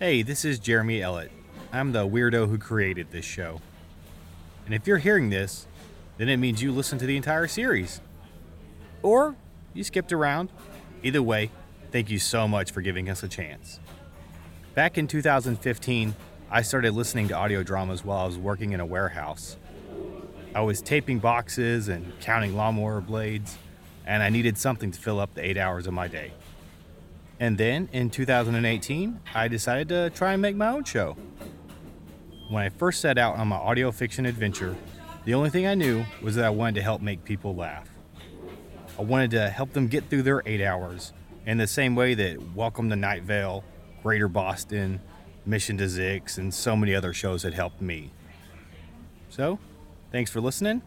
Hey, this is Jeremy Ellett. I'm the weirdo who created this show. And if you're hearing this, then it means you listened to the entire series. Or you skipped around. Either way, thank you so much for giving us a chance. Back in 2015, I started listening to audio dramas while I was working in a warehouse. I was taping boxes and counting lawnmower blades, and I needed something to fill up the eight hours of my day. And then in 2018, I decided to try and make my own show. When I first set out on my audio fiction adventure, the only thing I knew was that I wanted to help make people laugh. I wanted to help them get through their eight hours in the same way that Welcome to Night Vale, Greater Boston, Mission to Zyxx, and so many other shows had helped me. So, thanks for listening.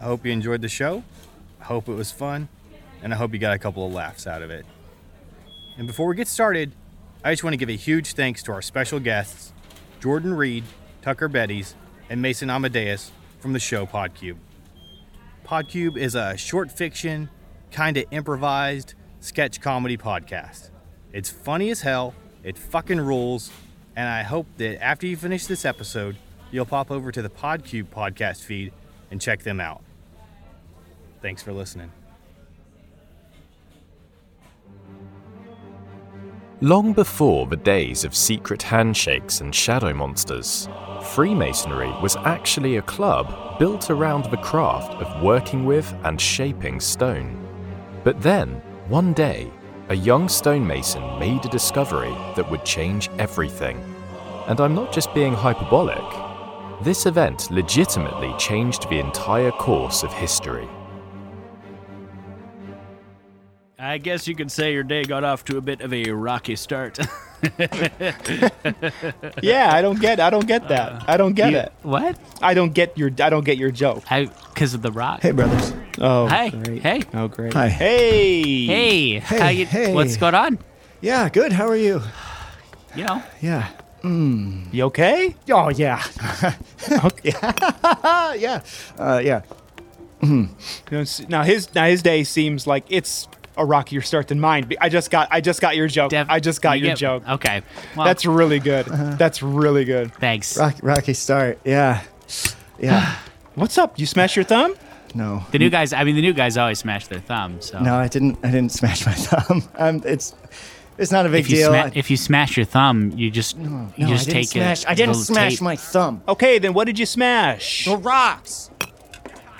I hope you enjoyed the show. I hope it was fun, and I hope you got a couple of laughs out of it. And before we get started, I just want to give a huge thanks to our special guests, Jordan Reed, Tucker Bettez, and Mason Amadeus from the show Podcube. Podcube is a short fiction, kind of improvised sketch comedy podcast. It's funny as hell, it fucking rules, and I hope that after you finish this episode, you'll pop over to the Podcube podcast feed and check them out. Thanks for listening. Long before the days of secret handshakes and shadow monsters, Freemasonry was actually a club built around the craft of working with and shaping stone. But then, one day, a young stonemason made a discovery that would change everything. And I'm not just being hyperbolic. This event legitimately changed the entire course of history. I guess you could say your day got off to a bit of a rocky start. Yeah, I don't get. I don't get that. I don't get You- it. What? I don't get your. I don't get your joke. I because of the rock. Hey, brothers. Oh, Hey, great. hey. Oh, great. Hi. Hey. Hey, how you, hey. what's going on? Yeah, good. How are you? You know, Yeah. Mm. You okay? Oh, yeah. Okay. yeah. Uh, yeah. now his now his day seems like it's a rockier start than mine. I just got. I just got your joke. Def- I just got you your get- joke. Okay, well, That's really good. That's really good. thanks. Rocky, rocky start. Yeah. Yeah. What's up? You smash your thumb? No. The new guys. I mean, the new guys always smash their thumb. So No, I didn't. I didn't smash my thumb. Um, it's it's not a big if you deal. sma- I- if you smash your thumb, you just you no, just I didn't take smash. it. I didn't smash my thumb. Okay, then what did you smash? The rocks.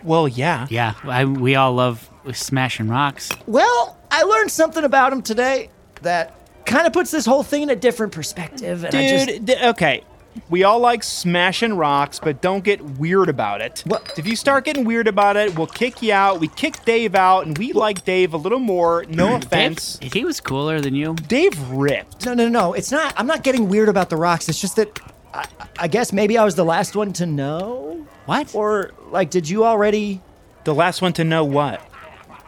Well, yeah. Yeah, I, we all love smashing rocks. Well, I learned something about him today that kind of puts this whole thing in a different perspective. And I just, Dude, d- okay. We all like smashing rocks, but don't get weird about it. What? If you start getting weird about it, we'll kick you out. We kicked Dave out, and we like Dave a little more. No Dave, offense. he was cooler than you. Dave ripped. No, no, no. It's not. I'm not getting weird about the rocks. It's just that I, I guess maybe I was the last one to know. What? Or like, did you already? The last one to know what?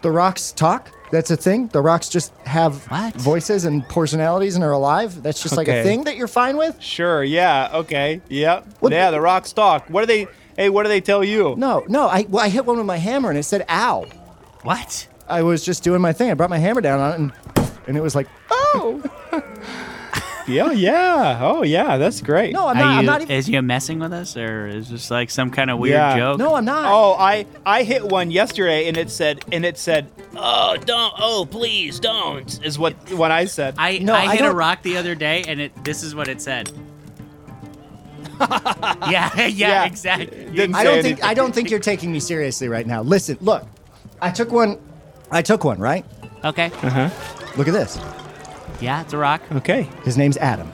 The rocks talk. That's a thing. The rocks just have What? voices and personalities and are alive. That's just like Okay. a thing that you're fine with. Sure, yeah, okay, yep. What- yeah, the rocks talk. What do they, hey, what do they tell you? No, no. I well, I hit one with my hammer and it said "ow." What? I was just doing my thing. I brought my hammer down on it and and it was like, oh. Yeah, yeah, oh yeah, that's great. No, I'm not. you, I'm not even. is you messing with us, or is this like some kind of weird Yeah. joke? No, I'm not. Oh, I I hit one yesterday, and it said, and it said, oh, don't, oh, please don't, is what what I said. I, No, I I hit a don't- rock the other day, and it this is what it said. yeah, yeah, Yeah. exactly. Didn't I don't anything. think I don't think you're taking me seriously right now. Listen, look. I took one. I took one. Right. Okay. Uh huh. Look at this. Yeah, it's a rock. Okay, His name's Adam.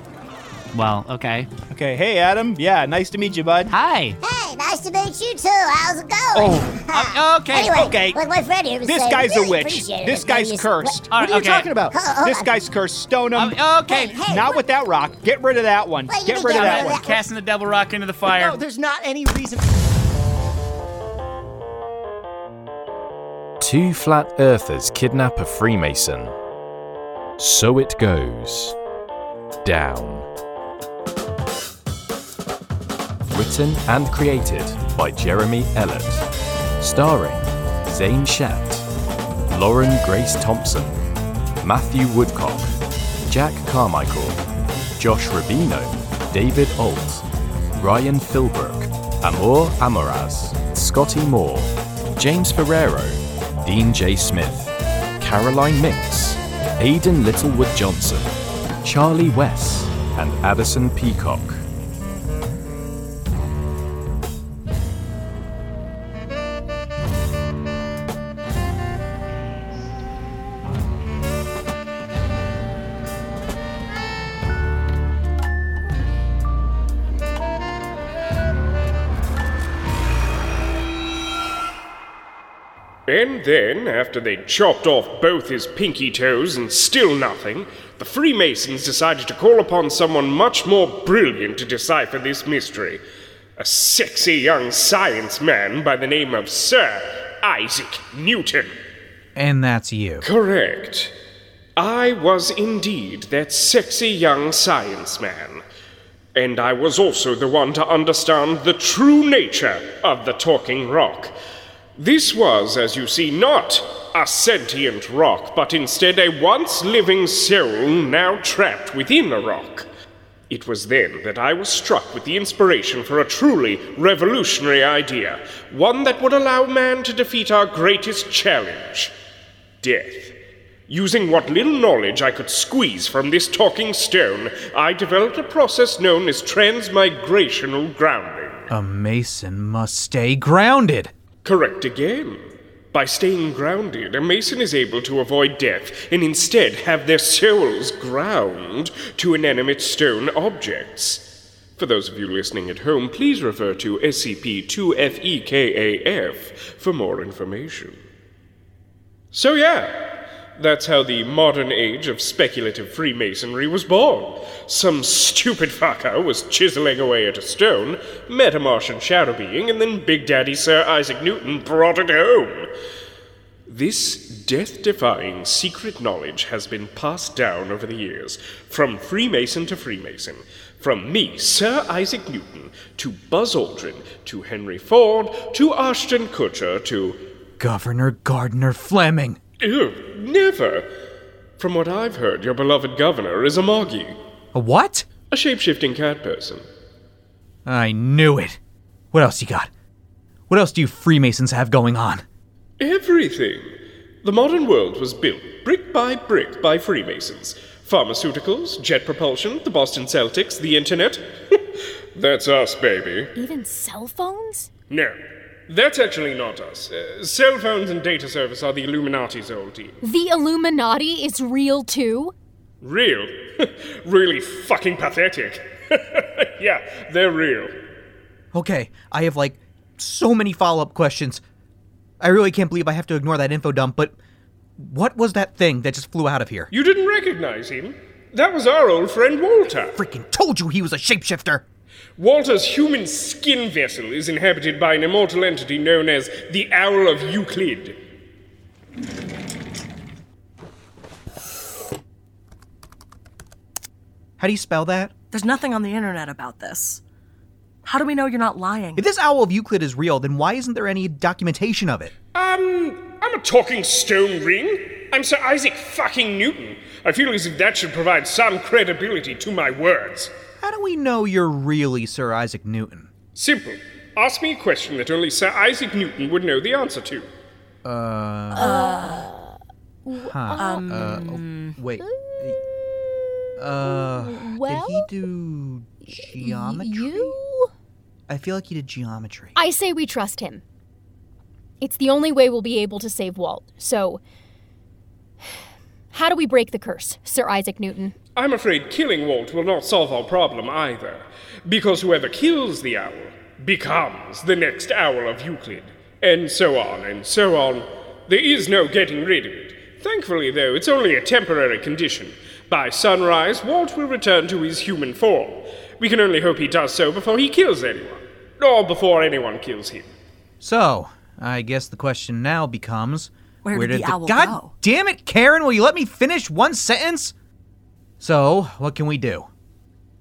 Well, okay. okay. Hey, Adam. Yeah, nice to meet you, bud. Hi. Hey, nice to meet you too. How's it going? Oh, okay. Anyway, okay. Like my friend here was This saying, guy's a witch. This guy's cursed. All What right, are you okay. talking about? Hold- hold This on. guy's cursed. Stone him. Um, okay. Hey, hey, Not what- with that rock. Get rid of that one. Wait, Get mean rid of get that rid of one. Casting the devil rock into the fire. No, there's not any reason. Two flat earthers kidnap a Freemason. So it goes down. Written and created by Jeremy Ellett. Starring Zane Schacht, Lauren Grace Thompson, Matthew Woodcock, Jack Carmichael, Josh Rubino, David Ault, Ryan Philbrook, Amr Ammourazz, Scottye Moore, James Ferrero, Dean J. Smith, Caroline Mincks, Aiden Littlewood Johnson, Charlie Wes, and Addison Peacock. After they'd chopped off both his pinky toes and still nothing, the Freemasons decided to call upon someone much more brilliant to decipher this mystery. A sexy young science man by the name of Sir Isaac Newton. And that's you. Correct. I was indeed that sexy young science man. And I was also the one to understand the true nature of the talking rock. This was, as you see, not a sentient rock, but instead a once living soul now trapped within a rock. It was then that I was struck with the inspiration for a truly revolutionary idea, one that would allow man to defeat our greatest challenge death. Using what little knowledge I could squeeze from this talking stone, I developed a process known as transmigrational grounding. A mason must stay grounded. Correct again. By staying grounded, a mason is able to avoid death and instead have their souls ground to inanimate stone objects. For those of you listening at home, please refer to SCP 2FEKAF for more information. So, yeah, that's how the modern age of speculative Freemasonry was born. Some stupid fucker was chiseling away at a stone, met a Martian shadow being, and then Big Daddy Sir Isaac Newton brought it home. This death defying secret knowledge has been passed down over the years, from Freemason to Freemason. From me, Sir Isaac Newton, to Buzz Aldrin, to Henry Ford, to Ashton Kutcher, to. Governor Gardner Fleming. Ew, never! From what I've heard, your beloved governor is a Moggy, A what? a shape-shifting cat person. I knew it. What else you got? What else do you Freemasons have going on? Everything. The modern world was built brick by brick by Freemasons. Pharmaceuticals, jet propulsion, the Boston Celtics, the internet. That's us, baby. Even cell phones? No, that's actually not us. Uh, cell phones and data service are the Illuminati's old team. The Illuminati is real too? Real? really fucking pathetic. yeah, they're real. Okay, I have like so many follow up questions. I really can't believe I have to ignore that info dump, but what was that thing that just flew out of here? You didn't recognize him? That was our old friend Walter. Freaking told you he was a shapeshifter! Walter's human skin vessel is inhabited by an immortal entity known as the Owl of Euclid. How do you spell that? There's nothing on the internet about this. How do we know you're not lying? If this owl of Euclid is real, then why isn't there any documentation of it? Um, I'm a talking stone ring. I'm Sir Isaac fucking Newton. I feel as if that should provide some credibility to my words. How do we know you're really Sir Isaac Newton? Simple. Ask me a question that only Sir Isaac Newton would know the answer to. Uh. Uh. Huh. Um. Uh, wait. Uh. well, did he do geometry? You? I feel like he did geometry. I say we trust him. It's the only way we'll be able to save Walt. So, how do we break the curse, Sir Isaac Newton? I'm afraid killing Walt will not solve our problem either, because whoever kills the owl becomes the next owl of Euclid, and so on and so on. There is no getting rid of it. Thankfully, though, it's only a temporary condition. By sunrise, Walt will return to his human form. We can only hope he does so before he kills anyone, or before anyone kills him. So, I guess the question now becomes Where did the owl God go? damn it, Karen, will you let me finish one sentence? So, what can we do?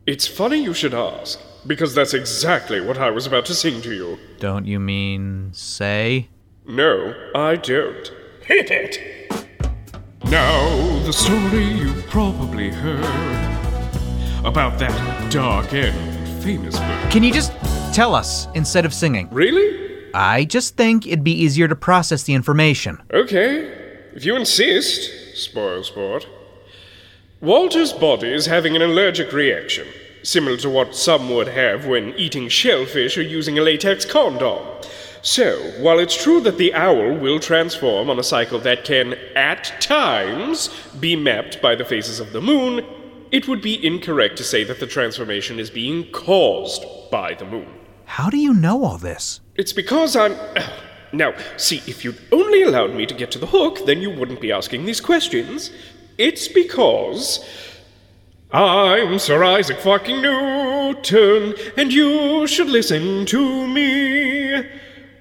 It's funny you should ask, because that's exactly what I was about to sing to you. Don't you mean say? No, I don't. Hit it! Now, the story you've probably heard about that dark and famous book. Can you just tell us instead of singing? Really? I just think it'd be easier to process the information. Okay, if you insist, spoil sport. Walter's body is having an allergic reaction, similar to what some would have when eating shellfish or using a latex condom. So, while it's true that the owl will transform on a cycle that can, at times, be mapped by the phases of the moon, it would be incorrect to say that the transformation is being caused by the moon. How do you know all this? It's because I'm. Now, see, if you'd only allowed me to get to the hook, then you wouldn't be asking these questions. It's because. I'm Sir Isaac fucking Newton, and you should listen to me.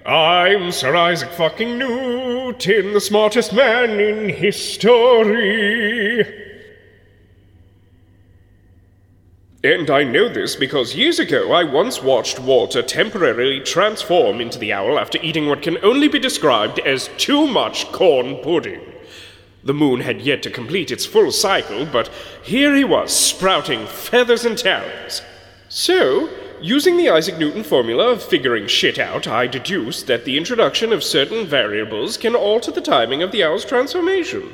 I'm Sir Isaac fucking Newton, the smartest man in history. And I know this because years ago I once watched Walter temporarily transform into the owl after eating what can only be described as too much corn pudding. The moon had yet to complete its full cycle, but here he was, sprouting feathers and talons. So, using the Isaac Newton formula of figuring shit out, I deduced that the introduction of certain variables can alter the timing of the owl's transformation.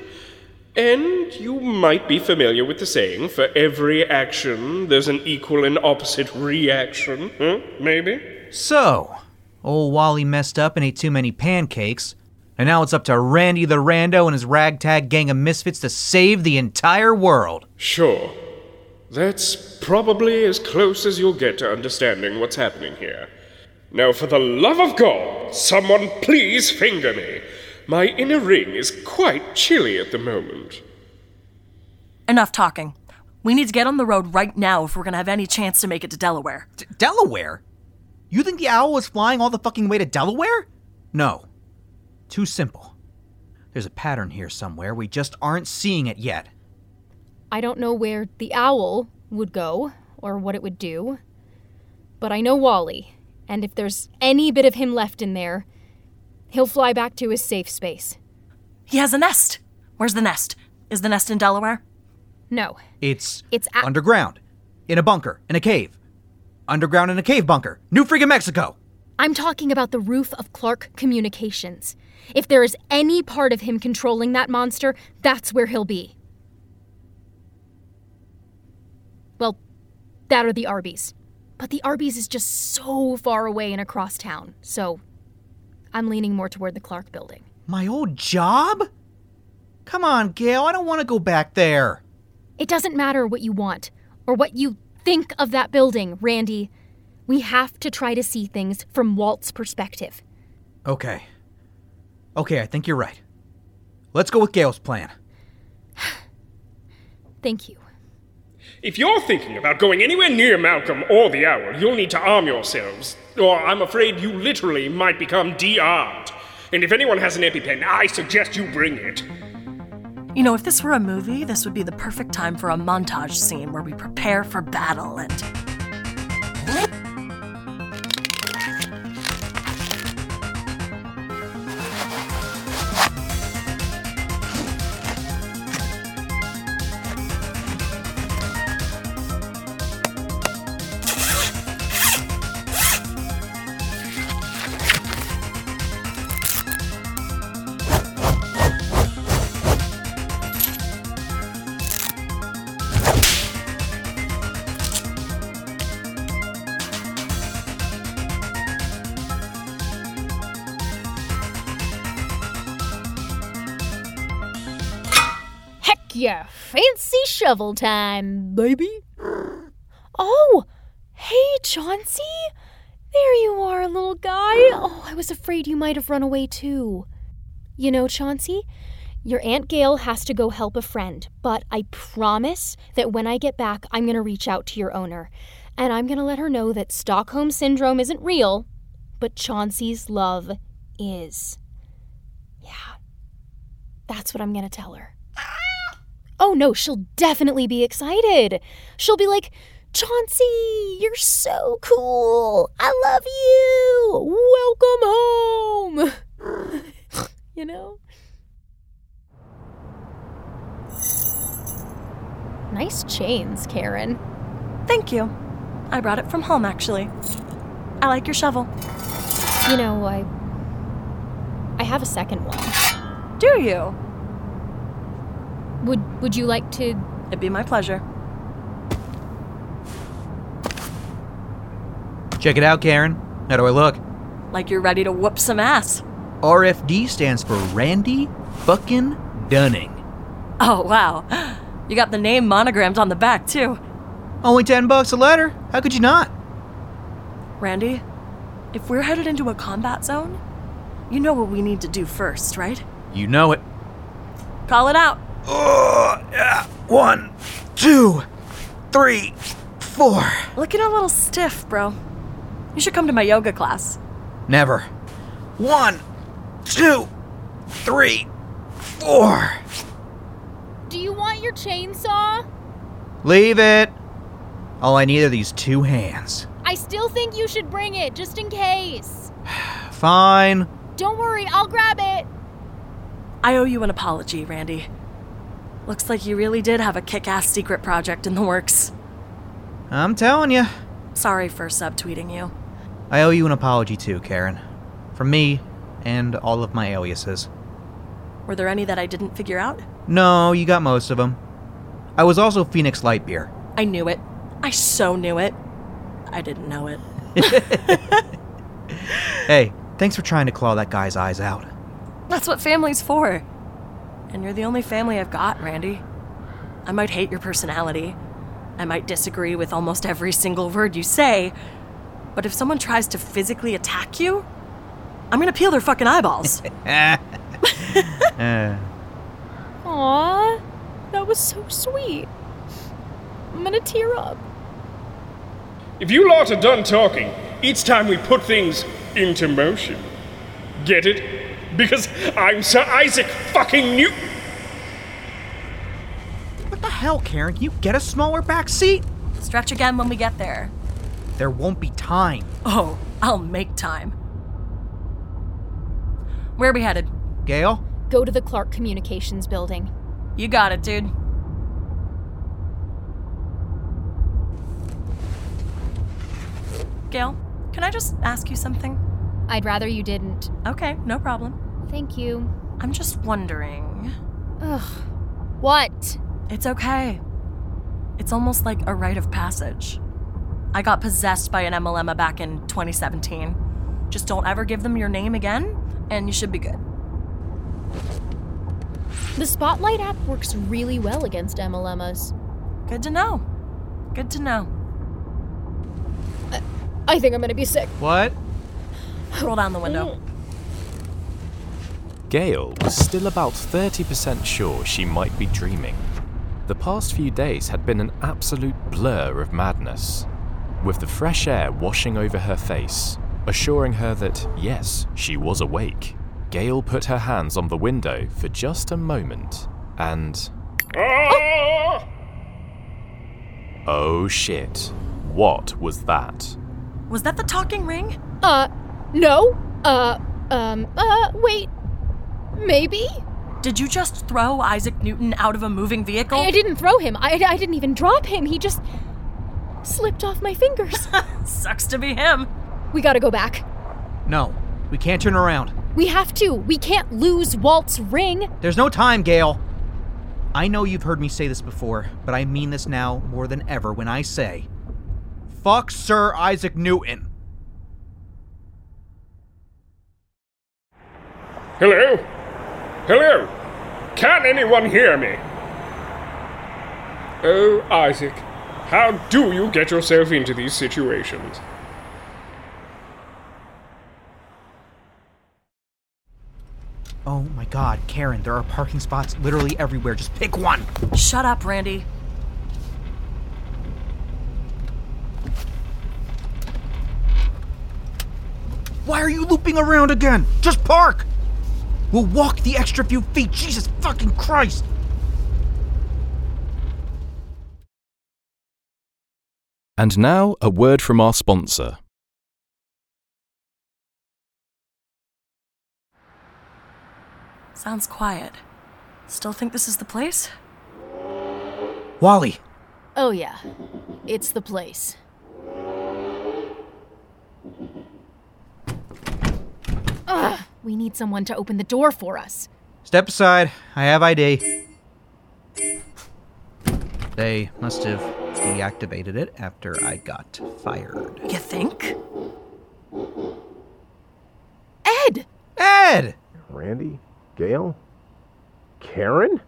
And you might be familiar with the saying for every action, there's an equal and opposite reaction, huh? Maybe? So, old Wally messed up and ate too many pancakes, and now it's up to Randy the Rando and his ragtag gang of misfits to save the entire world. Sure. That's probably as close as you'll get to understanding what's happening here. Now, for the love of God, someone please finger me. My inner ring is quite chilly at the moment. Enough talking. We need to get on the road right now if we're gonna have any chance to make it to Delaware. D- Delaware? You think the owl was flying all the fucking way to Delaware? No. Too simple. There's a pattern here somewhere. We just aren't seeing it yet. I don't know where the owl would go or what it would do, but I know Wally, and if there's any bit of him left in there, he'll fly back to his safe space. He has a nest. Where's the nest? Is the nest in Delaware? No, It's it's a- underground, in a bunker, in a cave. Underground in a cave bunker. New freaking Mexico. I'm talking about the roof of Clark Communications. If there is any part of him controlling that monster, that's where he'll be. Well, that are the Arby's. But the Arby's is just so far away and across town, so I'm leaning more toward the Clark building. My old job? Come on, Gayle. I don't want to go back there. It doesn't matter what you want or what you think of that building, Randy. We have to try to see things from Walt's perspective. Okay. Okay, I think you're right. Let's go with Gayle's plan. Thank you. If you're thinking about going anywhere near Malcolm or the Owl, you'll need to arm yourselves, or I'm afraid you literally might become de-armed. And if anyone has an EpiPen, I suggest you bring it. You know, if this were a movie, this would be the perfect time for a montage scene where we prepare for battle and. Shovel time, baby. Oh, hey, Chauncey. There you are, little guy. Oh, I was afraid you might have run away too. You know, Chauncey, your Aunt Gayle has to go help a friend, but I promise that when I get back, I'm going to reach out to your owner. And I'm going to let her know that Stockholm Syndrome isn't real, but Chauncey's love is. Yeah. That's what I'm going to tell her. Ah! Oh no, she'll definitely be excited. She'll be like, Chauncey, you're so cool. I love you. Welcome home. you know? Nice chains, Karen. Thank you. I brought it from home, actually. I like your shovel. You know, I. I have a second one. Do you? Would Would you like to? It'd be my pleasure. Check it out, Karen. How do I look? Like you're ready to whoop some ass. RFD stands for Randy fucking Dunning. Oh, wow. You got the name monogrammed on the back, too. Only 10 bucks a letter. How could you not? Randy, if we're headed into a combat zone, you know what we need to do first, right? You know it. Call it out. Oh, yeah. One, two, three, four. Looking a little stiff, bro. You should come to my yoga class. Never. One, two, three, four. Do you want your chainsaw? Leave it. All I need are these two hands. I still think you should bring it, just in case. Fine. Don't worry, I'll grab it. I owe you an apology, Randy. Looks like you really did have a kick ass secret project in the works. I'm telling you. Sorry for subtweeting you. I owe you an apology too, Karen. From me and all of my aliases. Were there any that I didn't figure out? No, you got most of them. I was also Phoenix Lightbeer. I knew it. I so knew it. I didn't know it. Hey, thanks for trying to claw that guy's eyes out. That's what family's for. And you're the only family I've got, Randy. I might hate your personality. I might disagree with almost every single word you say. But if someone tries to physically attack you, I'm gonna peel their fucking eyeballs. Uh, Aw, that was so sweet. I'm gonna tear up. If you lot are done talking, it's time we put things into motion. Get it? Because I'm Sir Isaac fucking Newton. What the hell, Karen? Can you get a smaller back seat? Stretch again when we get there. There won't be time. Oh, I'll make time. Where are we headed? Gayle? Go to the Clark Communications building. You got it, dude. Gayle, can I just ask you something? I'd rather you didn't. Okay, no problem. Thank you. I'm just wondering. Ugh. What? It's okay. It's almost like a rite of passage. I got possessed by an MLMA back in 2017. Just don't ever give them your name again, and you should be good. The Spotlight app works really well against MLMs. Good to know. Good to know. I think I'm gonna be sick. What? Roll down the window. Gayle was still about 30% sure she might be dreaming. The past few days had been an absolute blur of madness, with the fresh air washing over her face, assuring her that, yes, she was awake. Gayle put her hands on the window for just a moment, and Ah! oh shit, what was that? Was that the talking ring? Uh, no. Uh, um, uh, wait. Maybe? Did you just throw Isaac Newton out of a moving vehicle? I, I didn't throw him. I, I didn't even drop him. He just slipped off my fingers. Sucks to be him. we gotta go back. No, we can't turn around. We have to. We can't lose Walt's ring. There's no time, Gayle. I know you've heard me say this before, but I mean this now more than ever when I say, fuck Sir Isaac Newton. Hello? Hello? Can anyone hear me? Oh, Isaac, how do you get yourself into these situations? Oh my god, Karen, there are parking spots literally everywhere. Just pick one. Shut up, Randy. Why are you looping around again? Just park! We'll walk the extra few feet. Jesus fucking Christ! And now, a word from our sponsor. Sounds quiet. Still think this is the place? Wally, Oh, yeah. It's the place. Ugh, we need someone to open the door for us. Step aside. I have ID. They must have deactivated it after I got fired. You think? Ed! Ed! Randy? Gayle? Karen?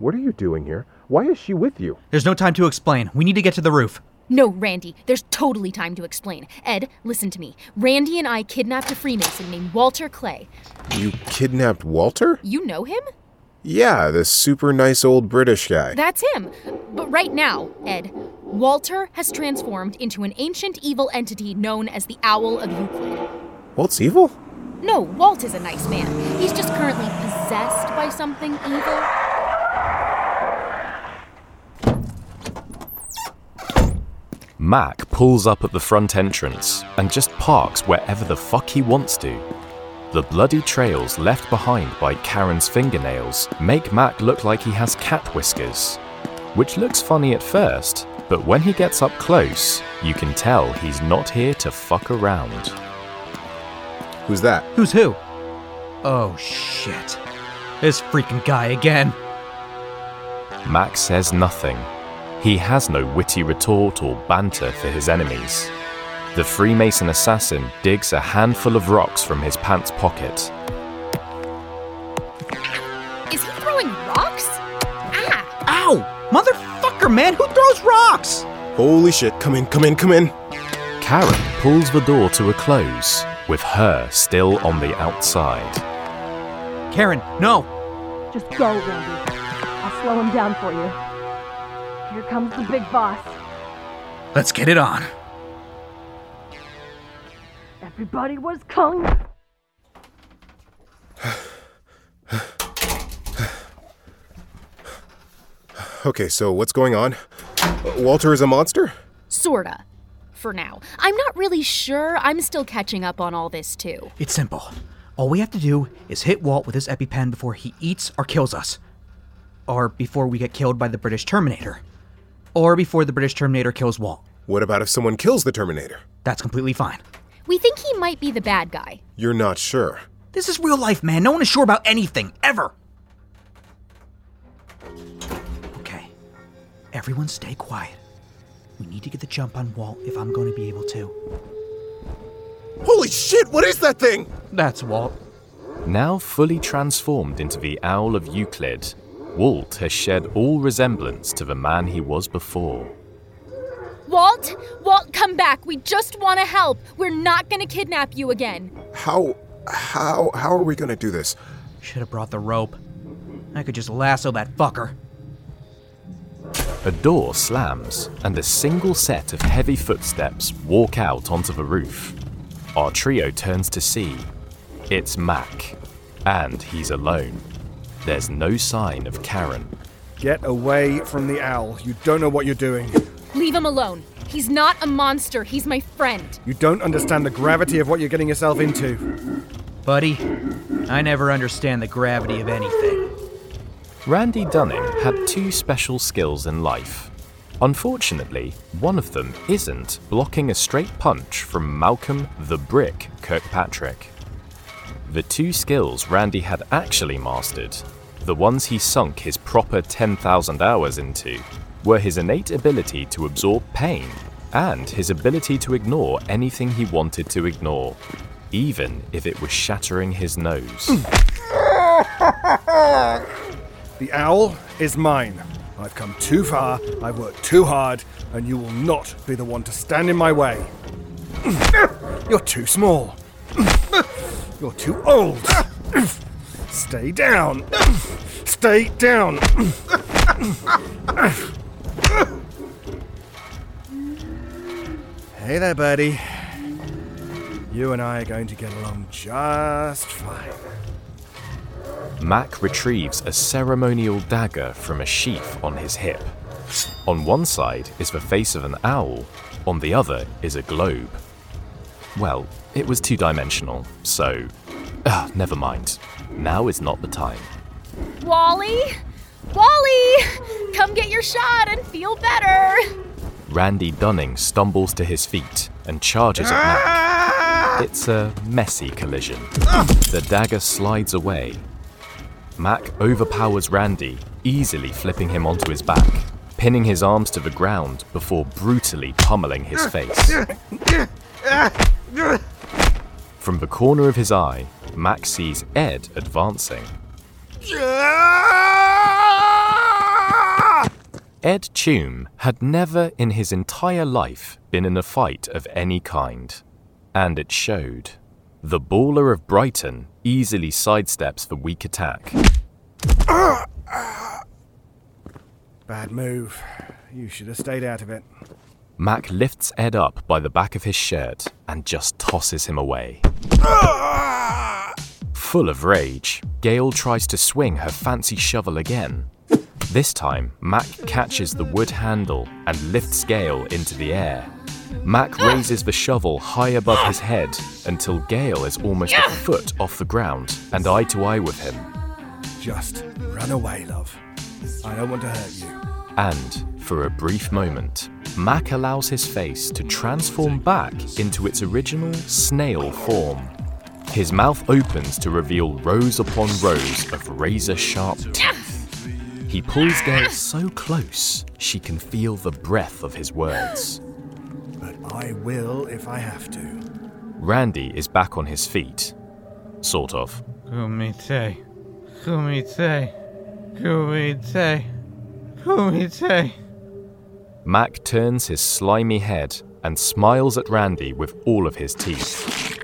What are you doing here? Why is she with you? There's no time to explain. We need to get to the roof. No, Randy, there's totally time to explain. Ed, listen to me. Randy and I kidnapped a Freemason named Walter Clay. You kidnapped Walter? You know him? Yeah, the super nice old British guy. That's him. But right now, Ed, Walter has transformed into an ancient evil entity known as the Owl of Euclid. Walt's evil? No, Walt is a nice man. He's just currently possessed by something evil. Mac pulls up at the front entrance and just parks wherever the fuck he wants to. The bloody trails left behind by Karen's fingernails make Mac look like he has cat whiskers, which looks funny at first, but when he gets up close, you can tell he's not here to fuck around. Who's that? Who's who? Oh shit. This freaking guy again. Mac says nothing. He has no witty retort or banter for his enemies. The Freemason assassin digs a handful of rocks from his pants pocket. Is he throwing rocks? Ah! Ow! Motherfucker, man! Who throws rocks? Holy shit, come in, come in, come in. Karen pulls the door to a close, with her still on the outside. Karen, no! Just go, Randy. I'll slow him down for you. Here comes the big boss. Let's get it on. Everybody was kung. Okay, so what's going on? Walter is a monster? Sorta. For now. I'm not really sure. I'm still catching up on all this, too. It's simple. All we have to do is hit Walt with his EpiPen before he eats or kills us. Or before we get killed by the British Terminator. Or before the British Terminator kills Walt. What about if someone kills the Terminator? That's completely fine. We think he might be the bad guy. You're not sure. This is real life, man. No one is sure about anything, ever. Okay. Everyone stay quiet. We need to get the jump on Walt if I'm going to be able to. Holy shit, what is that thing? That's Walt. Now fully transformed into the Owl of Euclid, Walt has shed all resemblance to the man he was before. Walt? Walt, come back. We just want to help. We're not going to kidnap you again. How how how are we going to do this? Should have brought the rope. I could just lasso that fucker. A door slams, and a single set of heavy footsteps walk out onto the roof. Our trio turns to see. It's Mac, and he's alone. There's no sign of Karen. Get away from the owl. You don't know what you're doing. Leave him alone. He's not a monster. He's my friend. You don't understand the gravity of what you're getting yourself into. Buddy, I never understand the gravity of anything. Randy Dunning had two special skills in life. Unfortunately, one of them isn't blocking a straight punch from Malcolm the Brick Kirkpatrick. The two skills Randy had actually mastered, the ones he sunk his proper 10,000 hours into, were his innate ability to absorb pain and his ability to ignore anything he wanted to ignore, even if it was shattering his nose. The owl is mine. I've come too far, I've worked too hard, and you will not be the one to stand in my way. You're too small. You're too old. Stay down. Stay down. Hey there, buddy. You and I are going to get along just fine. Mac retrieves a ceremonial dagger from a sheath on his hip. On one side is the face of an owl, on the other is a globe. Well, it was two dimensional, so. Ah, never mind. Now is not the time. Wally? Wally! Come get your shot and feel better. Randy Dunning stumbles to his feet and charges at Mac. It's a messy collision. The dagger slides away. Mac overpowers Randy, easily flipping him onto his back, pinning his arms to the ground before brutally pummeling his face. From the corner of his eye, Mac sees Ed advancing. Ed Tume had never in his entire life been in a fight of any kind. And it showed. The baller of Brighton easily sidesteps the weak attack. Bad move. You should have stayed out of it. Mac lifts Ed up by the back of his shirt and just tosses him away. Full of rage, Gayle tries to swing her fancy shovel again. This time, Mac catches the wood handle and lifts Gayle into the air. Mac raises the shovel high above his head until Gayle is almost a foot off the ground and eye to eye with him. Just run away, love. I don't want to hurt you. And, for a brief moment, Mac allows his face to transform back into its original snail form. His mouth opens to reveal rows upon rows of razor sharp teeth. He pulls Gayle so close she can feel the breath of his words. But I will if I have to. Randy is back on his feet. Sort of. Kumite. Kumite. Kumite. Kumite. Mac turns his slimy head and smiles at Randy with all of his teeth.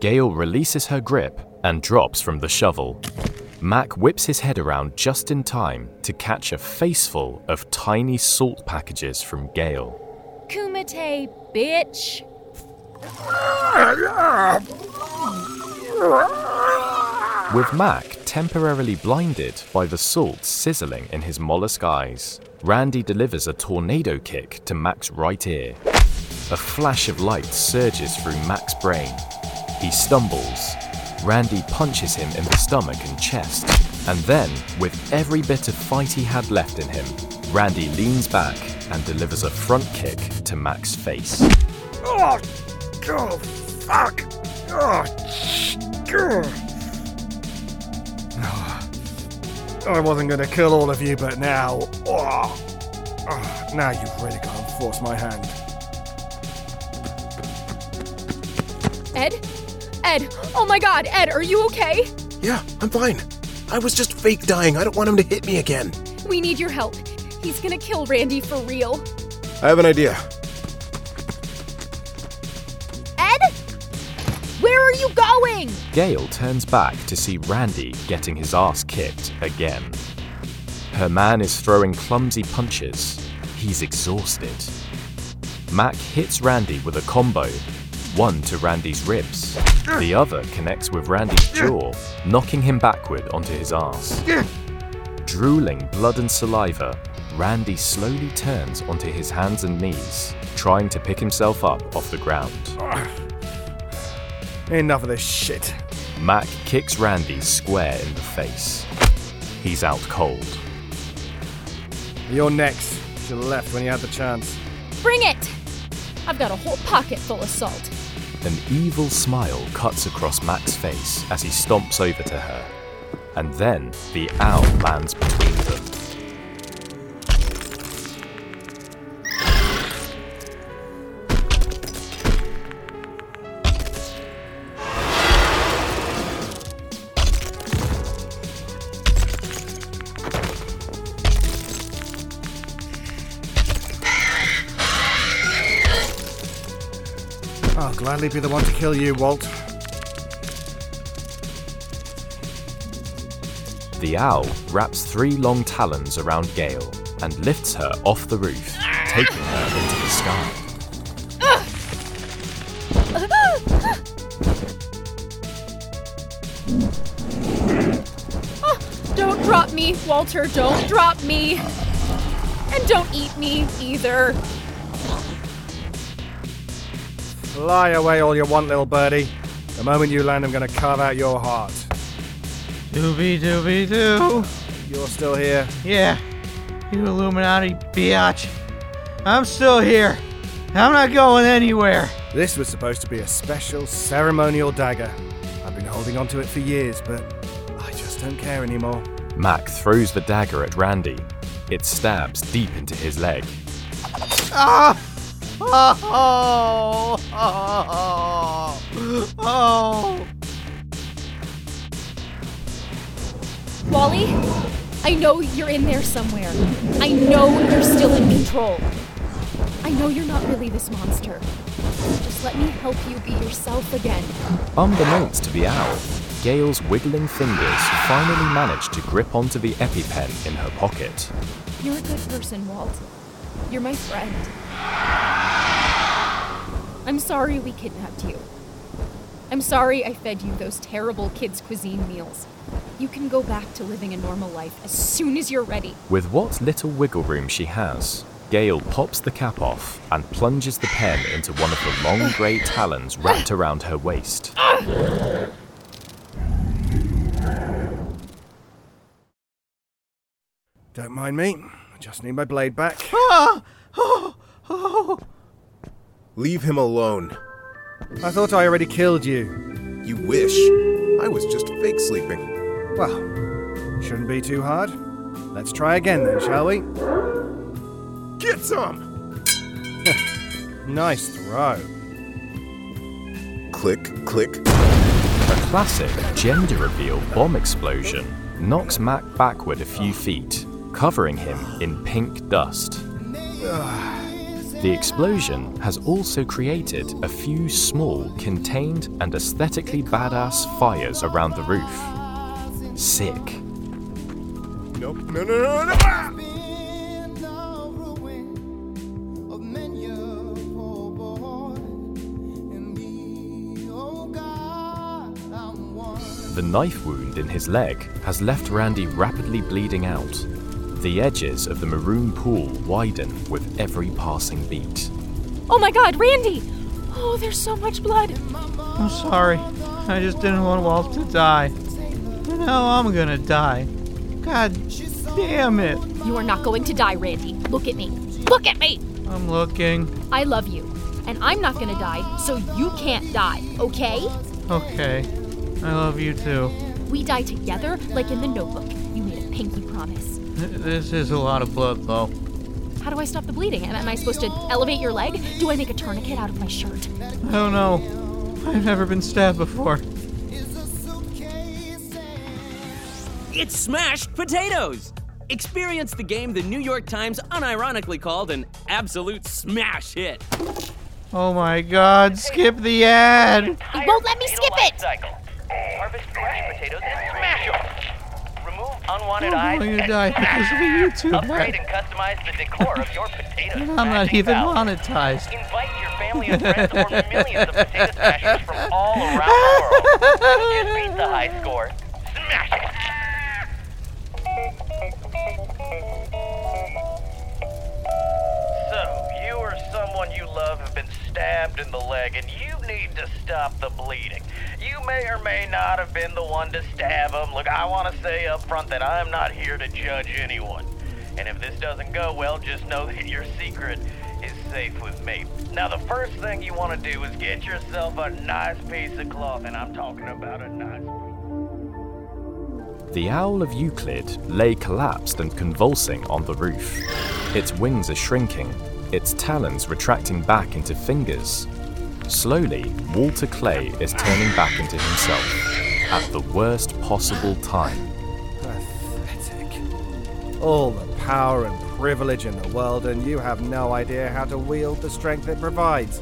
Gayle releases her grip and drops from the shovel. Mac whips his head around just in time to catch a faceful of tiny salt packages from Gayle. Kumite, bitch. Ah, With Mac temporarily blinded by the salt sizzling in his mollusk eyes, Randy delivers a tornado kick to Mac's right ear. A flash of light surges through Mac's brain. He stumbles. Randy punches him in the stomach and chest, and then, with every bit of fight he had left in him, Randy leans back and delivers a front kick to Mac's face. Oh, oh fuck. Oh, oh. I wasn't going to kill all of you, but now. Oh, oh, now you've really got to force my hand. Ed? Ed! Oh my god, Ed, are you okay? Yeah, I'm fine. I was just fake dying. I don't want him to hit me again. We need your help. He's gonna kill Randy for real. I have an idea. Gayle turns back to see Randy getting his ass kicked again. Her man is throwing clumsy punches. He's exhausted. Mac hits Randy with a combo, one to Randy's ribs. The other connects with Randy's jaw, knocking him backward onto his ass. Drooling blood and saliva, Randy slowly turns onto his hands and knees, trying to pick himself up off the ground. Enough of this shit. Mac kicks Randy square in the face. He's out cold. You're next. You left when you had the chance. Bring it! I've got a whole pocket full of salt. An evil smile cuts across Mac's face as he stomps over to her. And then the owl lands between them. Gladly be the one to kill you, Walt. The owl wraps three long talons around Gayle and lifts her off the roof, taking her into the sky. Oh, don't drop me, Walter. Don't drop me. And don't eat me either. Fly away all you want, little birdie. The moment you land, I'm going to carve out your heart. Doobie doobie doo. You're still here. Yeah. You Illuminati biatch. I'm still here. I'm not going anywhere. This was supposed to be a special ceremonial dagger. I've been holding onto it for years, but I just don't care anymore. Mac throws the dagger at Randy. It stabs deep into his leg. Ah! Oh! Oh! oh. Wally, I know you're in there somewhere. I know you're still in control. I know you're not really this monster. Just let me help you be yourself again. Unbeknownst to the owl, Gayle's wiggling fingers finally managed to grip onto the EpiPen in her pocket. You're a good person, Walt. You're my friend. I'm sorry we kidnapped you. I'm sorry I fed you those terrible kids' cuisine meals. You can go back to living a normal life as soon as you're ready. With what little wiggle room she has, Gayle pops the cap off and plunges the pen into one of the long grey talons wrapped around her waist. Don't mind me. I just need my blade back. Ah! Oh! Oh! Leave him alone. I thought I already killed you. You wish. I was just fake sleeping. Well, shouldn't be too hard. Let's try again then, shall we? Get some! nice throw. Click, click. A classic gender reveal bomb explosion knocks Mac backward a few feet, covering him in pink dust. The explosion has also created a few small, contained, and aesthetically badass fires around the roof. Sick. Nope, no, no, no, no! Ah! The knife wound in his leg has left Randy rapidly bleeding out. The edges of the maroon pool widen with every passing beat. Oh my god, Randy! Oh, there's so much blood. I'm sorry. I just didn't want Walt to die. Now I'm gonna die. God damn it. You are not going to die, Randy. Look at me. Look at me! I'm looking. I love you. And I'm not gonna die, so you can't die, okay? Okay. I love you too. We die together, like in the notebook. You made a pinky promise. Th- This is a lot of blood, though. How do I stop the bleeding? Am, am I supposed to elevate your leg? Do I make a tourniquet out of my shirt? I don't know. I've never been stabbed before. It's smashed potatoes! Experience the game the New York Times unironically called an absolute smash hit. Oh my god, skip the ad! It won't let me skip it! Harvest fresh potatoes and smash them. Unwanted I'm going to die because of a YouTube Upgrade and customize the decor of your potato I'm not even valve. monetized. Invite your family and friends or millions of potato smashers from all around the world. Just beat the high score. Smash it! So, you or someone you love have been stabbed in the leg and you need to stop the bleeding. You may or may not have been the one to stab him. Look, I want to say up front that I'm not here to judge anyone. And if this doesn't go well, just know that your secret is safe with me. Now, the first thing you want to do is get yourself a nice piece of cloth, and I'm talking about a nice piece. The owl of Euclid lay collapsed and convulsing on the roof. Its wings are shrinking, its talons retracting back into fingers. Slowly, Walter Clay is turning back into himself at the worst possible time. Pathetic. All the power and privilege in the world, and you have no idea how to wield the strength it provides.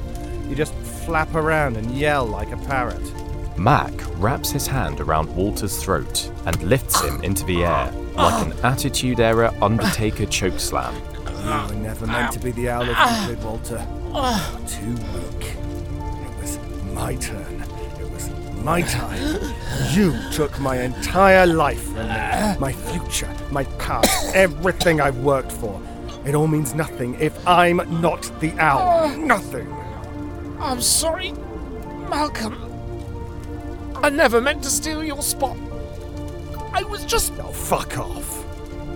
You just flap around and yell like a parrot. Mac wraps his hand around Walter's throat and lifts him into the air like an Attitude Era Undertaker chokeslam. You were never meant to be the owl of Euclid, Walter. Too weak. My turn. It was my time. You took my entire life from me. My future, my past, everything I've worked for. It all means nothing if I'm not the owl. Nothing. I'm sorry, Malcolm. I never meant to steal your spot. I was just. Oh, fuck off.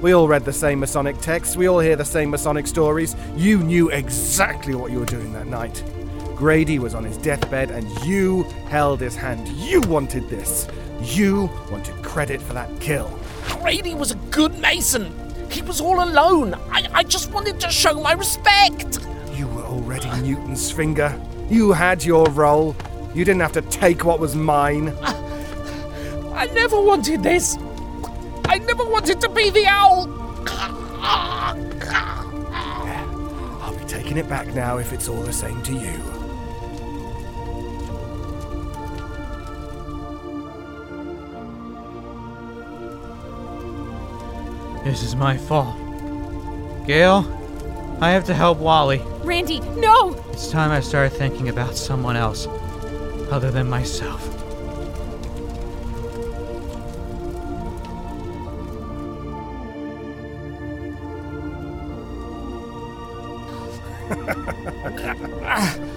We all read the same Masonic texts, we all hear the same Masonic stories. You knew exactly what you were doing that night. Grady was on his deathbed and you held his hand. You wanted this. You wanted credit for that kill. Grady was a good Mason. He was all alone. I, I just wanted to show my respect. You were already Newton's finger. You had your role. You didn't have to take what was mine. I never wanted this. I never wanted to be the owl. I'll be taking it back now if it's all the same to you. This is my fault. Gayle, I have to help Wally. Randy, no! It's time I started thinking about someone else other than myself.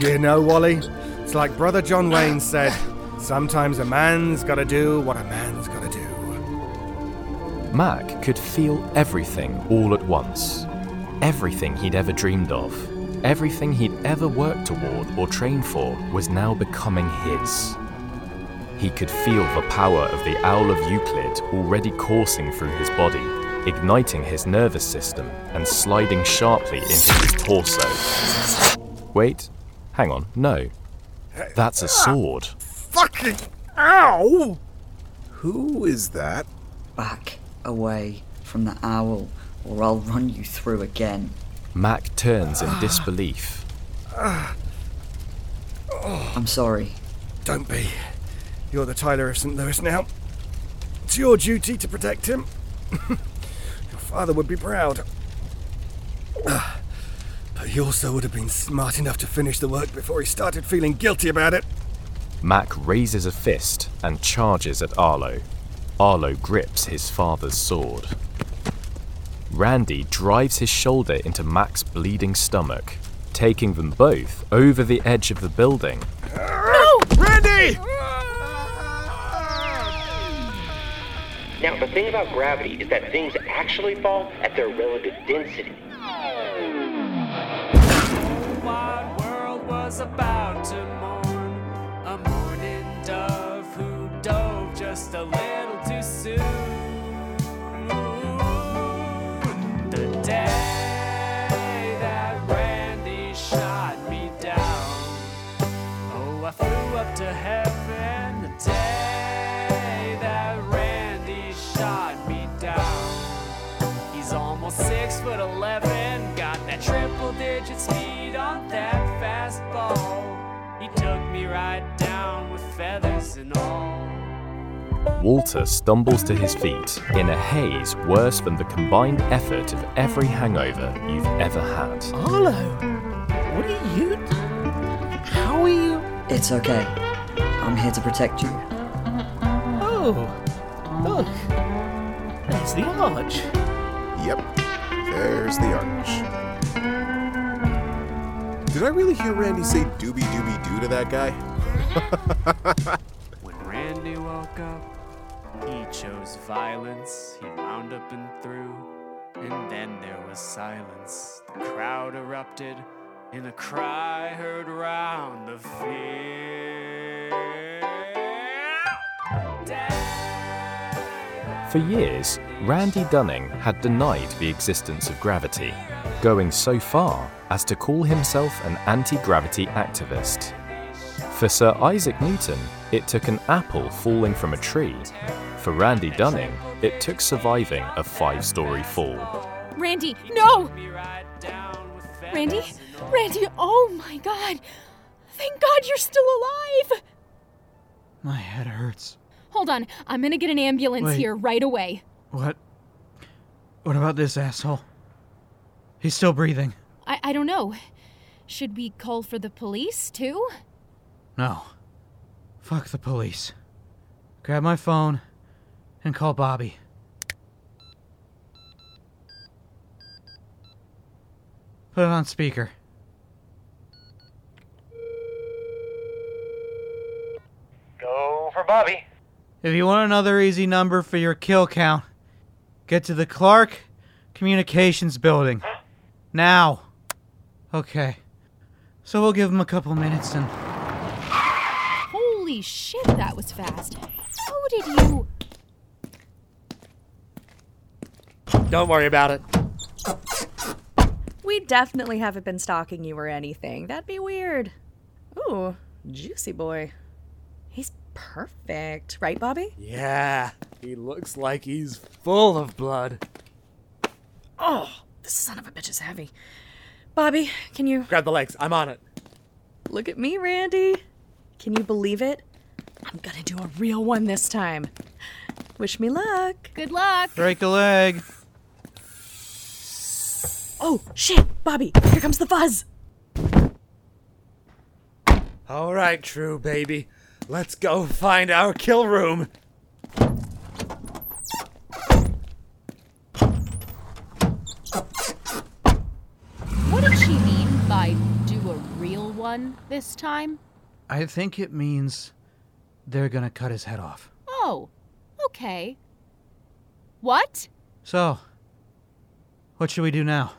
You know, Wally, it's like Brother John Wayne said sometimes a man's gotta do what a man's gotta do. Mac could feel everything all at once. Everything he'd ever dreamed of, everything he'd ever worked toward or trained for was now becoming his. He could feel the power of the Owl of Euclid already coursing through his body, igniting his nervous system and sliding sharply into his torso. Wait, hang on, no. That's a sword. Fucking ow! Who is that? Back away from the owl, or I'll run you through again. Mac turns in disbelief. I'm sorry. Don't be. You're the Tyler of St. Louis now. It's your duty to protect him. your father would be proud. Ah, But he also would have been smart enough to finish the work before he started feeling guilty about it. Mac raises a fist and charges at Arlo. Arlo grips his father's sword. Randy drives his shoulder into Mac's bleeding stomach, taking them both over the edge of the building. No! Randy! Now, the thing about gravity is that things actually fall at their relative density. wide soon. The day that Randy shot me down. Oh, I flew up to heaven the day that Randy shot me down. He's almost six foot eleven, got that triple digit speed on that fastball. He took me right down with feathers and all. Walter stumbles to his feet in a haze worse than the combined effort of every hangover you've ever had. Arlo, what are you? How are you? It's okay. I'm here to protect you. Oh, look, there's the arch. Yep, there's the arch. Did I really hear Randy say doobie doobie doo to that guy? When Randy woke up, he chose violence. He wound up and through, and then there was silence. The crowd erupted in a cry heard round the field. For years, Randy Dunning had denied the existence of gravity, going so far as to call himself an anti gravity activist. For Sir Isaac Newton, it took an apple falling from a tree. For Randy Dunning, it took surviving a five story fall. Randy, no! Randy? Randy, oh my god! Thank God you're still alive! My head hurts. Hold on, I'm gonna get an ambulance Wait. here right away. What? What about this asshole? He's still breathing. I, I don't know. Should we call for the police too? No. Fuck the police. Grab my phone and call Bobby. Put it on speaker. Go for Bobby. If you want another easy number for your kill count, Get to the Clark Communications Building. Now. Okay. So we'll give him a couple minutes and. Holy shit, that was fast. How did you. Don't worry about it. We definitely haven't been stalking you or anything. That'd be weird. Ooh, juicy boy. He's perfect, right, Bobby? Yeah, he looks like he's full of blood. Oh, this son of a bitch is heavy. Bobby, can you Grab the legs. I'm on it. look at me, Randy? Can you believe it? I'm gonna do a real one this time. Wish me luck. Good luck. Break a leg. Oh, shit, Bobby, here comes the fuzz. All right, true baby. Let's go find our kill room. What did she mean by do a real one this time? I think it means they're gonna cut his head off. Oh, okay. What? So, what should we do now?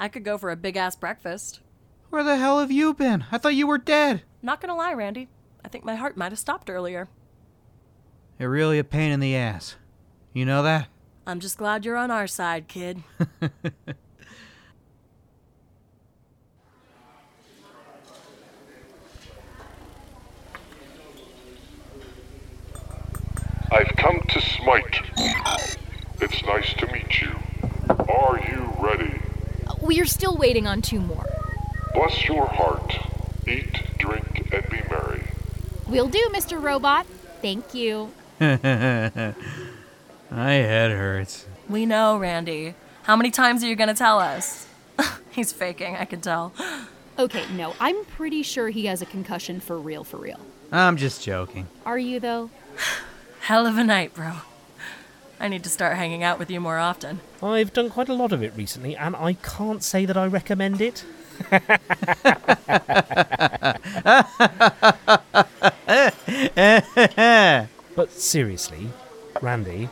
I could go for a big ass breakfast. Where the hell have you been? I thought you were dead. Not gonna lie, Randy. I think my heart might have stopped earlier. You're really a pain in the ass. You know that? I'm just glad you're on our side, kid. I've come to smite. It's nice to meet you. Are you ready? We are still waiting on two more. Bless your heart. Eat, drink, and be merry. Will do, Mr. Robot. Thank you. My head hurts. we know, Randy. How many times are you gonna tell us? He's faking, I can tell. Okay, no, I'm pretty sure he has a concussion for real, for real. I'm just joking. Are you, though? Hell of a night, bro. I need to start hanging out with you more often. I've done quite a lot of it recently, and I can't say that I recommend it. but seriously, Randy,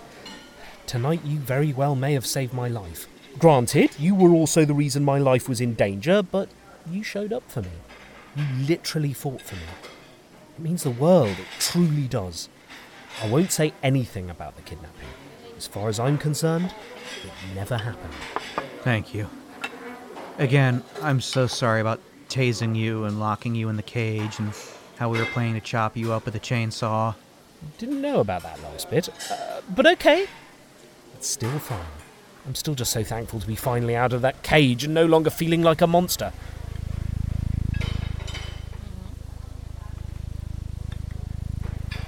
tonight you very well may have saved my life. Granted, you were also the reason my life was in danger, but you showed up for me. You literally fought for me. It means the world, it truly does. I won't say anything about the kidnapping. As far as I'm concerned, it never happened. Thank you. Again, I'm so sorry about tasing you and locking you in the cage and how we were planning to chop you up with a chainsaw. Didn't know about that last bit, uh, but okay. It's still fine. I'm still just so thankful to be finally out of that cage and no longer feeling like a monster.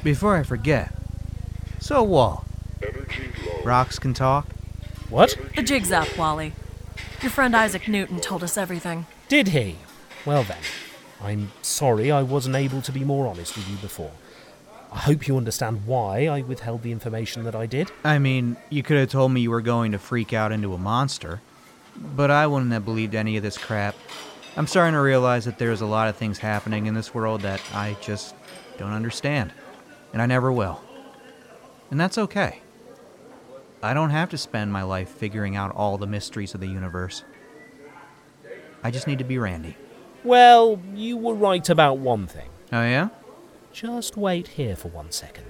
Before I forget, so Wall, rocks can talk? What? The jig's up, Wally. Your friend Isaac Newton told us everything. Did he? Well then, I'm sorry I wasn't able to be more honest with you before. I hope you understand why I withheld the information that I did. I mean, you could have told me you were going to freak out into a monster, but I wouldn't have believed any of this crap. I'm starting to realize that there's a lot of things happening in this world that I just don't understand, and I never will. And that's okay. I don't have to spend my life figuring out all the mysteries of the universe. I just need to be Randy. Well, you were right about one thing. Oh, yeah? Just wait here for one second.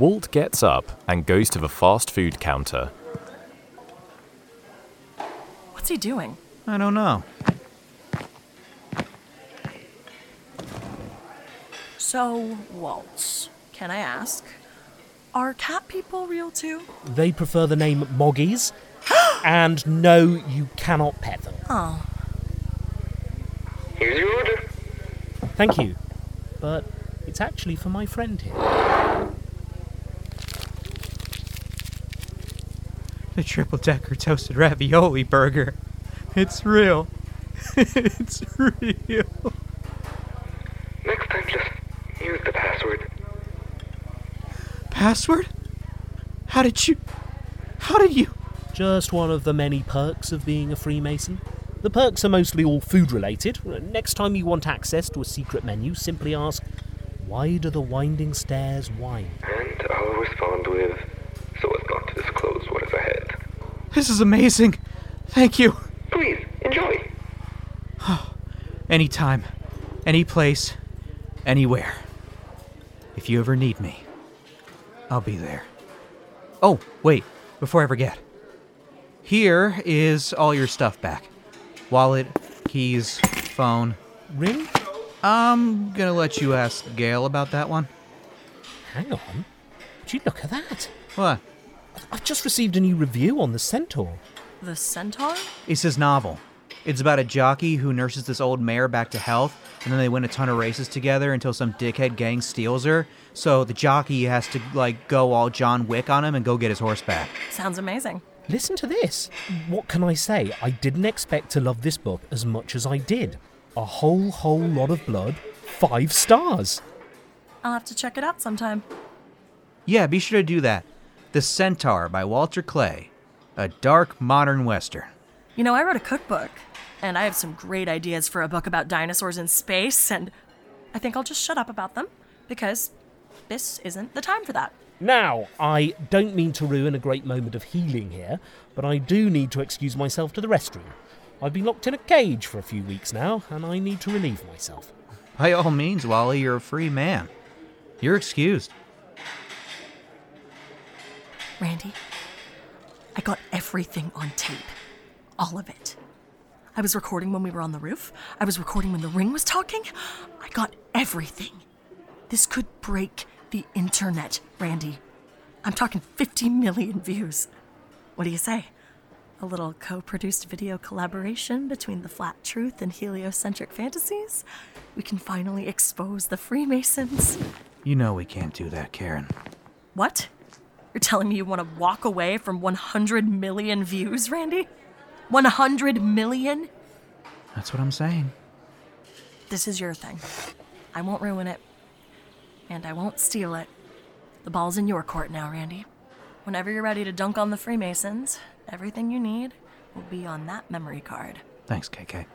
Walt gets up and goes to the fast food counter. What's he doing? I don't know. So, Waltz, can I ask, are cat people real too? They prefer the name Moggies, and no, you cannot pet them. Oh. Here's your order. Thank you, but it's actually for my friend here. The triple decker toasted ravioli burger. It's real. it's real. Next time, just use the password. Password? How did you. How did you. Just one of the many perks of being a Freemason. The perks are mostly all food related. Next time you want access to a secret menu, simply ask, Why do the winding stairs wind? And I'll respond with, So as not to disclose what is ahead. This is amazing. Thank you. Please, enjoy. Anytime, any place, anywhere. If you ever need me, I'll be there. Oh, wait, before I forget. Here is all your stuff back wallet, keys, phone. Ring? I'm gonna let you ask Gayle about that one. Hang on. Would you look at that? What? I've just received a new review on the Centaur. The centaur? It's his novel. It's about a jockey who nurses this old mare back to health, and then they win a ton of races together until some dickhead gang steals her. So the jockey has to like go all John Wick on him and go get his horse back. Sounds amazing. Listen to this. What can I say? I didn't expect to love this book as much as I did. A whole, whole lot of blood. Five stars. I'll have to check it out sometime. Yeah, be sure to do that. The Centaur by Walter Clay, a dark modern western. You know, I wrote a cookbook, and I have some great ideas for a book about dinosaurs in space, and I think I'll just shut up about them because this isn't the time for that. Now, I don't mean to ruin a great moment of healing here, but I do need to excuse myself to the restroom. I've been locked in a cage for a few weeks now, and I need to relieve myself. By all means, Wally, you're a free man. You're excused. Randy, I got everything on tape. All of it. I was recording when we were on the roof. I was recording when the ring was talking. I got everything. This could break the internet, Randy. I'm talking 50 million views. What do you say? A little co produced video collaboration between The Flat Truth and Heliocentric Fantasies? We can finally expose the Freemasons. You know we can't do that, Karen. What? You're telling me you want to walk away from 100 million views, Randy? 100 million? That's what I'm saying. This is your thing. I won't ruin it. And I won't steal it. The ball's in your court now, Randy. Whenever you're ready to dunk on the Freemasons, everything you need will be on that memory card. Thanks, KK.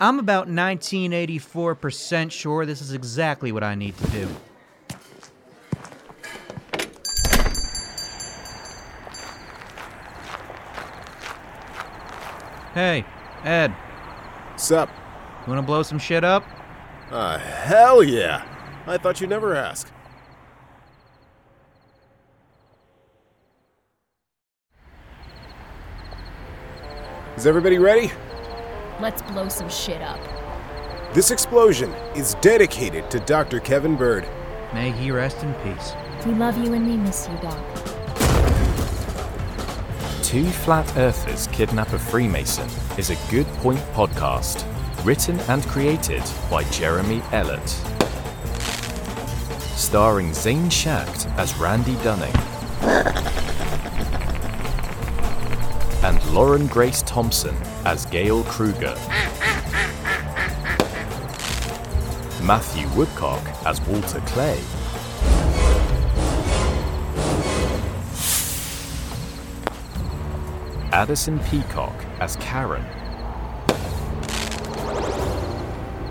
I'm about 1984% sure this is exactly what I need to do. Hey, Ed. Sup? You wanna blow some shit up? Uh, hell yeah! I thought you'd never ask. Is everybody ready? Let's blow some shit up. This explosion is dedicated to Dr. Kevin Bird. May he rest in peace. We love you and we miss you, Doc. Two Flat Earthers Kidnap a Freemason is a Good Pointe podcast, written and created by Jeremy Ellett. Starring Zane Schacht as Randy Dunning and Lauren Grace Thompson as Gayle Kruger. Matthew Woodcock as Walter Clay. Addison Peacock as Karen.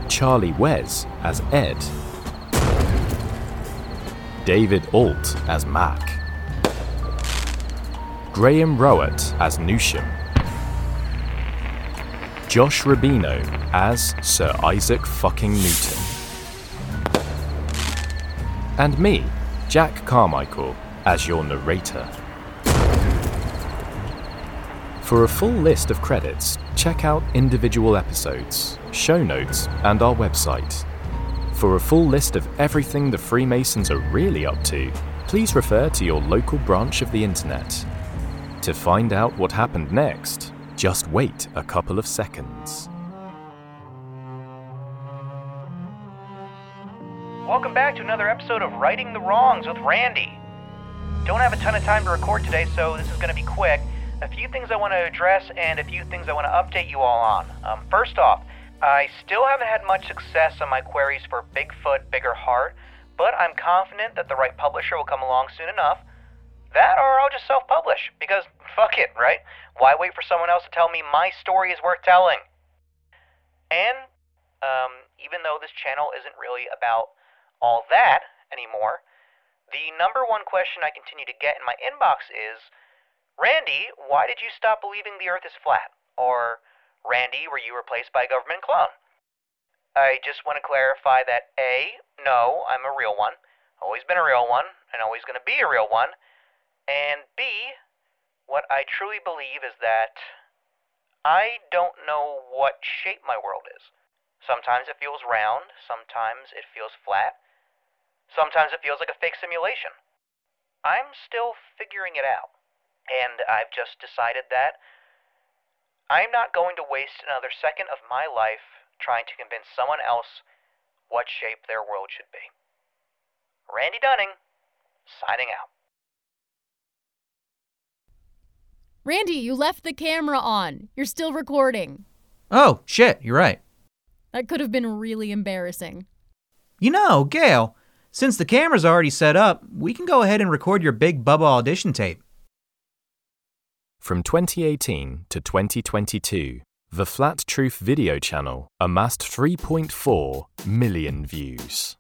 Charlie Wes as Ed. David Ault as Mac. Graham Rowett as Newsham. Josh Rubino as Sir Isaac fucking Newton. And me, Jack Carmichael, as your narrator. For a full list of credits, check out individual episodes, show notes, and our website. For a full list of everything the Freemasons are really up to, please refer to your local branch of the internet. To find out what happened next, just wait a couple of seconds. Welcome back to another episode of Righting the Wrongs with Randy. Don't have a ton of time to record today, so this is going to be quick. A few things I want to address and a few things I want to update you all on. Um, first off, I still haven't had much success on my queries for Bigfoot, Bigger Heart, but I'm confident that the right publisher will come along soon enough. That or I'll just self publish, because fuck it, right? Why wait for someone else to tell me my story is worth telling? And, um, even though this channel isn't really about all that anymore, The number one question I continue to get in my inbox is Randy, why did you stop believing the earth is flat? Or, Randy, were you replaced by a government clone? I just want to clarify that A, no, I'm a real one, always been a real one, and always going to be a real one. And B, what I truly believe is that I don't know what shape my world is. Sometimes it feels round, sometimes it feels flat, sometimes it feels like a fake simulation. I'm still figuring it out, and I've just decided that I'm not going to waste another second of my life trying to convince someone else what shape their world should be. Randy Dunning, signing out. Randy, you left the camera on. You're still recording. Oh, shit, you're right. That could have been really embarrassing. You know, Gayle, since the camera's already set up, we can go ahead and record your big Bubba audition tape. From 2018 to 2022, the Flat Truth video channel amassed 3.4 million views.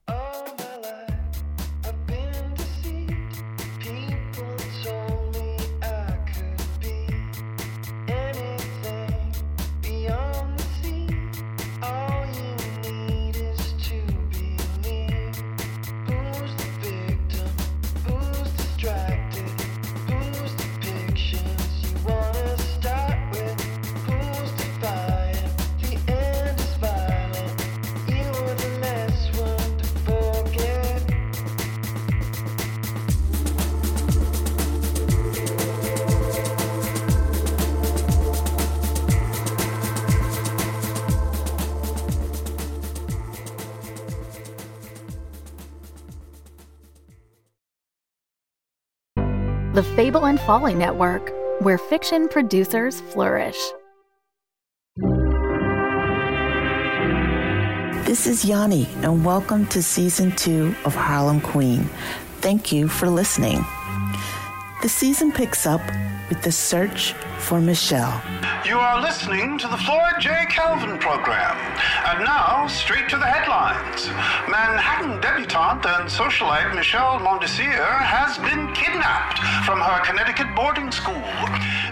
The Fable and Folly Network, where fiction producers flourish. This is Yanni, and welcome to season two of Harlem Queen. Thank you for listening. The season picks up with the search for Michelle. You are listening to the Floyd J. Calvin program. And now, straight to the headlines. Manhattan debutante and socialite Michelle Mondesir has been kidnapped from her Connecticut boarding school.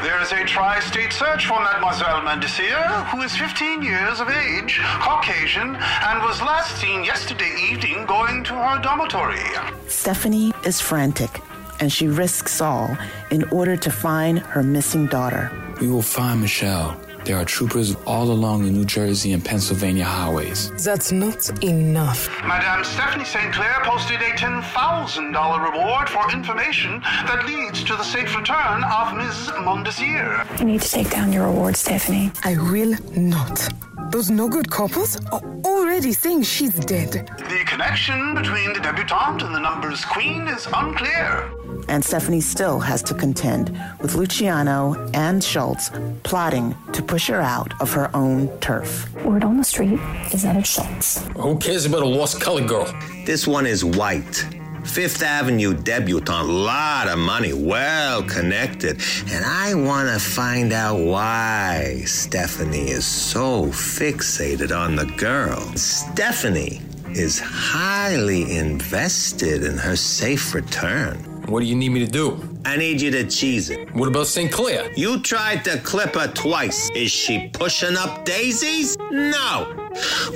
There is a tri state search for Mademoiselle Mondesir, who is 15 years of age, Caucasian, and was last seen yesterday evening going to her dormitory. Stephanie is frantic, and she risks all in order to find her missing daughter. We will find Michelle. There are troopers all along the New Jersey and Pennsylvania highways. That's not enough. Madame Stephanie St. Clair posted a $10,000 reward for information that leads to the safe return of Ms. Mondesir. You need to take down your reward, Stephanie. I will not. Those no good couples are already saying she's dead. The connection between the debutante and the numbers queen is unclear. And Stephanie still has to contend with Luciano and Schultz plotting to push her out of her own turf. Word on the street is that it's Schultz. Who cares about a lost colored girl? This one is white. Fifth Avenue debutante, lot of money, well connected. And I want to find out why Stephanie is so fixated on the girl. Stephanie is highly invested in her safe return. What do you need me to do? I need you to cheese it. What about St. Clair? You tried to clip her twice. Is she pushing up daisies? No.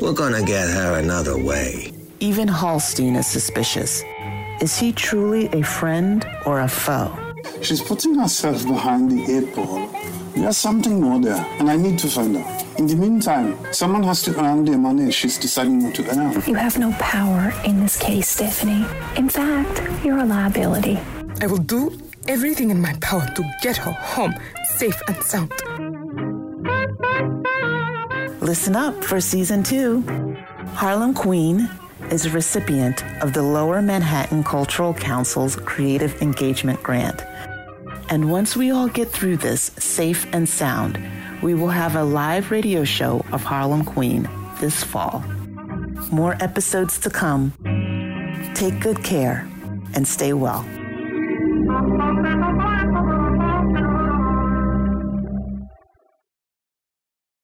We're gonna get her another way. Even Hallstein is suspicious. Is he truly a friend or a foe? She's putting herself behind the eight ball. There's something more there, and I need to find out. In the meantime, someone has to earn the money she's deciding not to earn. You have no power in this case, Stephanie. In fact, you're a liability. I will do everything in my power to get her home safe and sound. Listen up for season two. Harlem Queen is a recipient of the Lower Manhattan Cultural Council's Creative Engagement Grant. And once we all get through this safe and sound, we will have a live radio show of Harlem Queen this fall. More episodes to come. Take good care and stay well.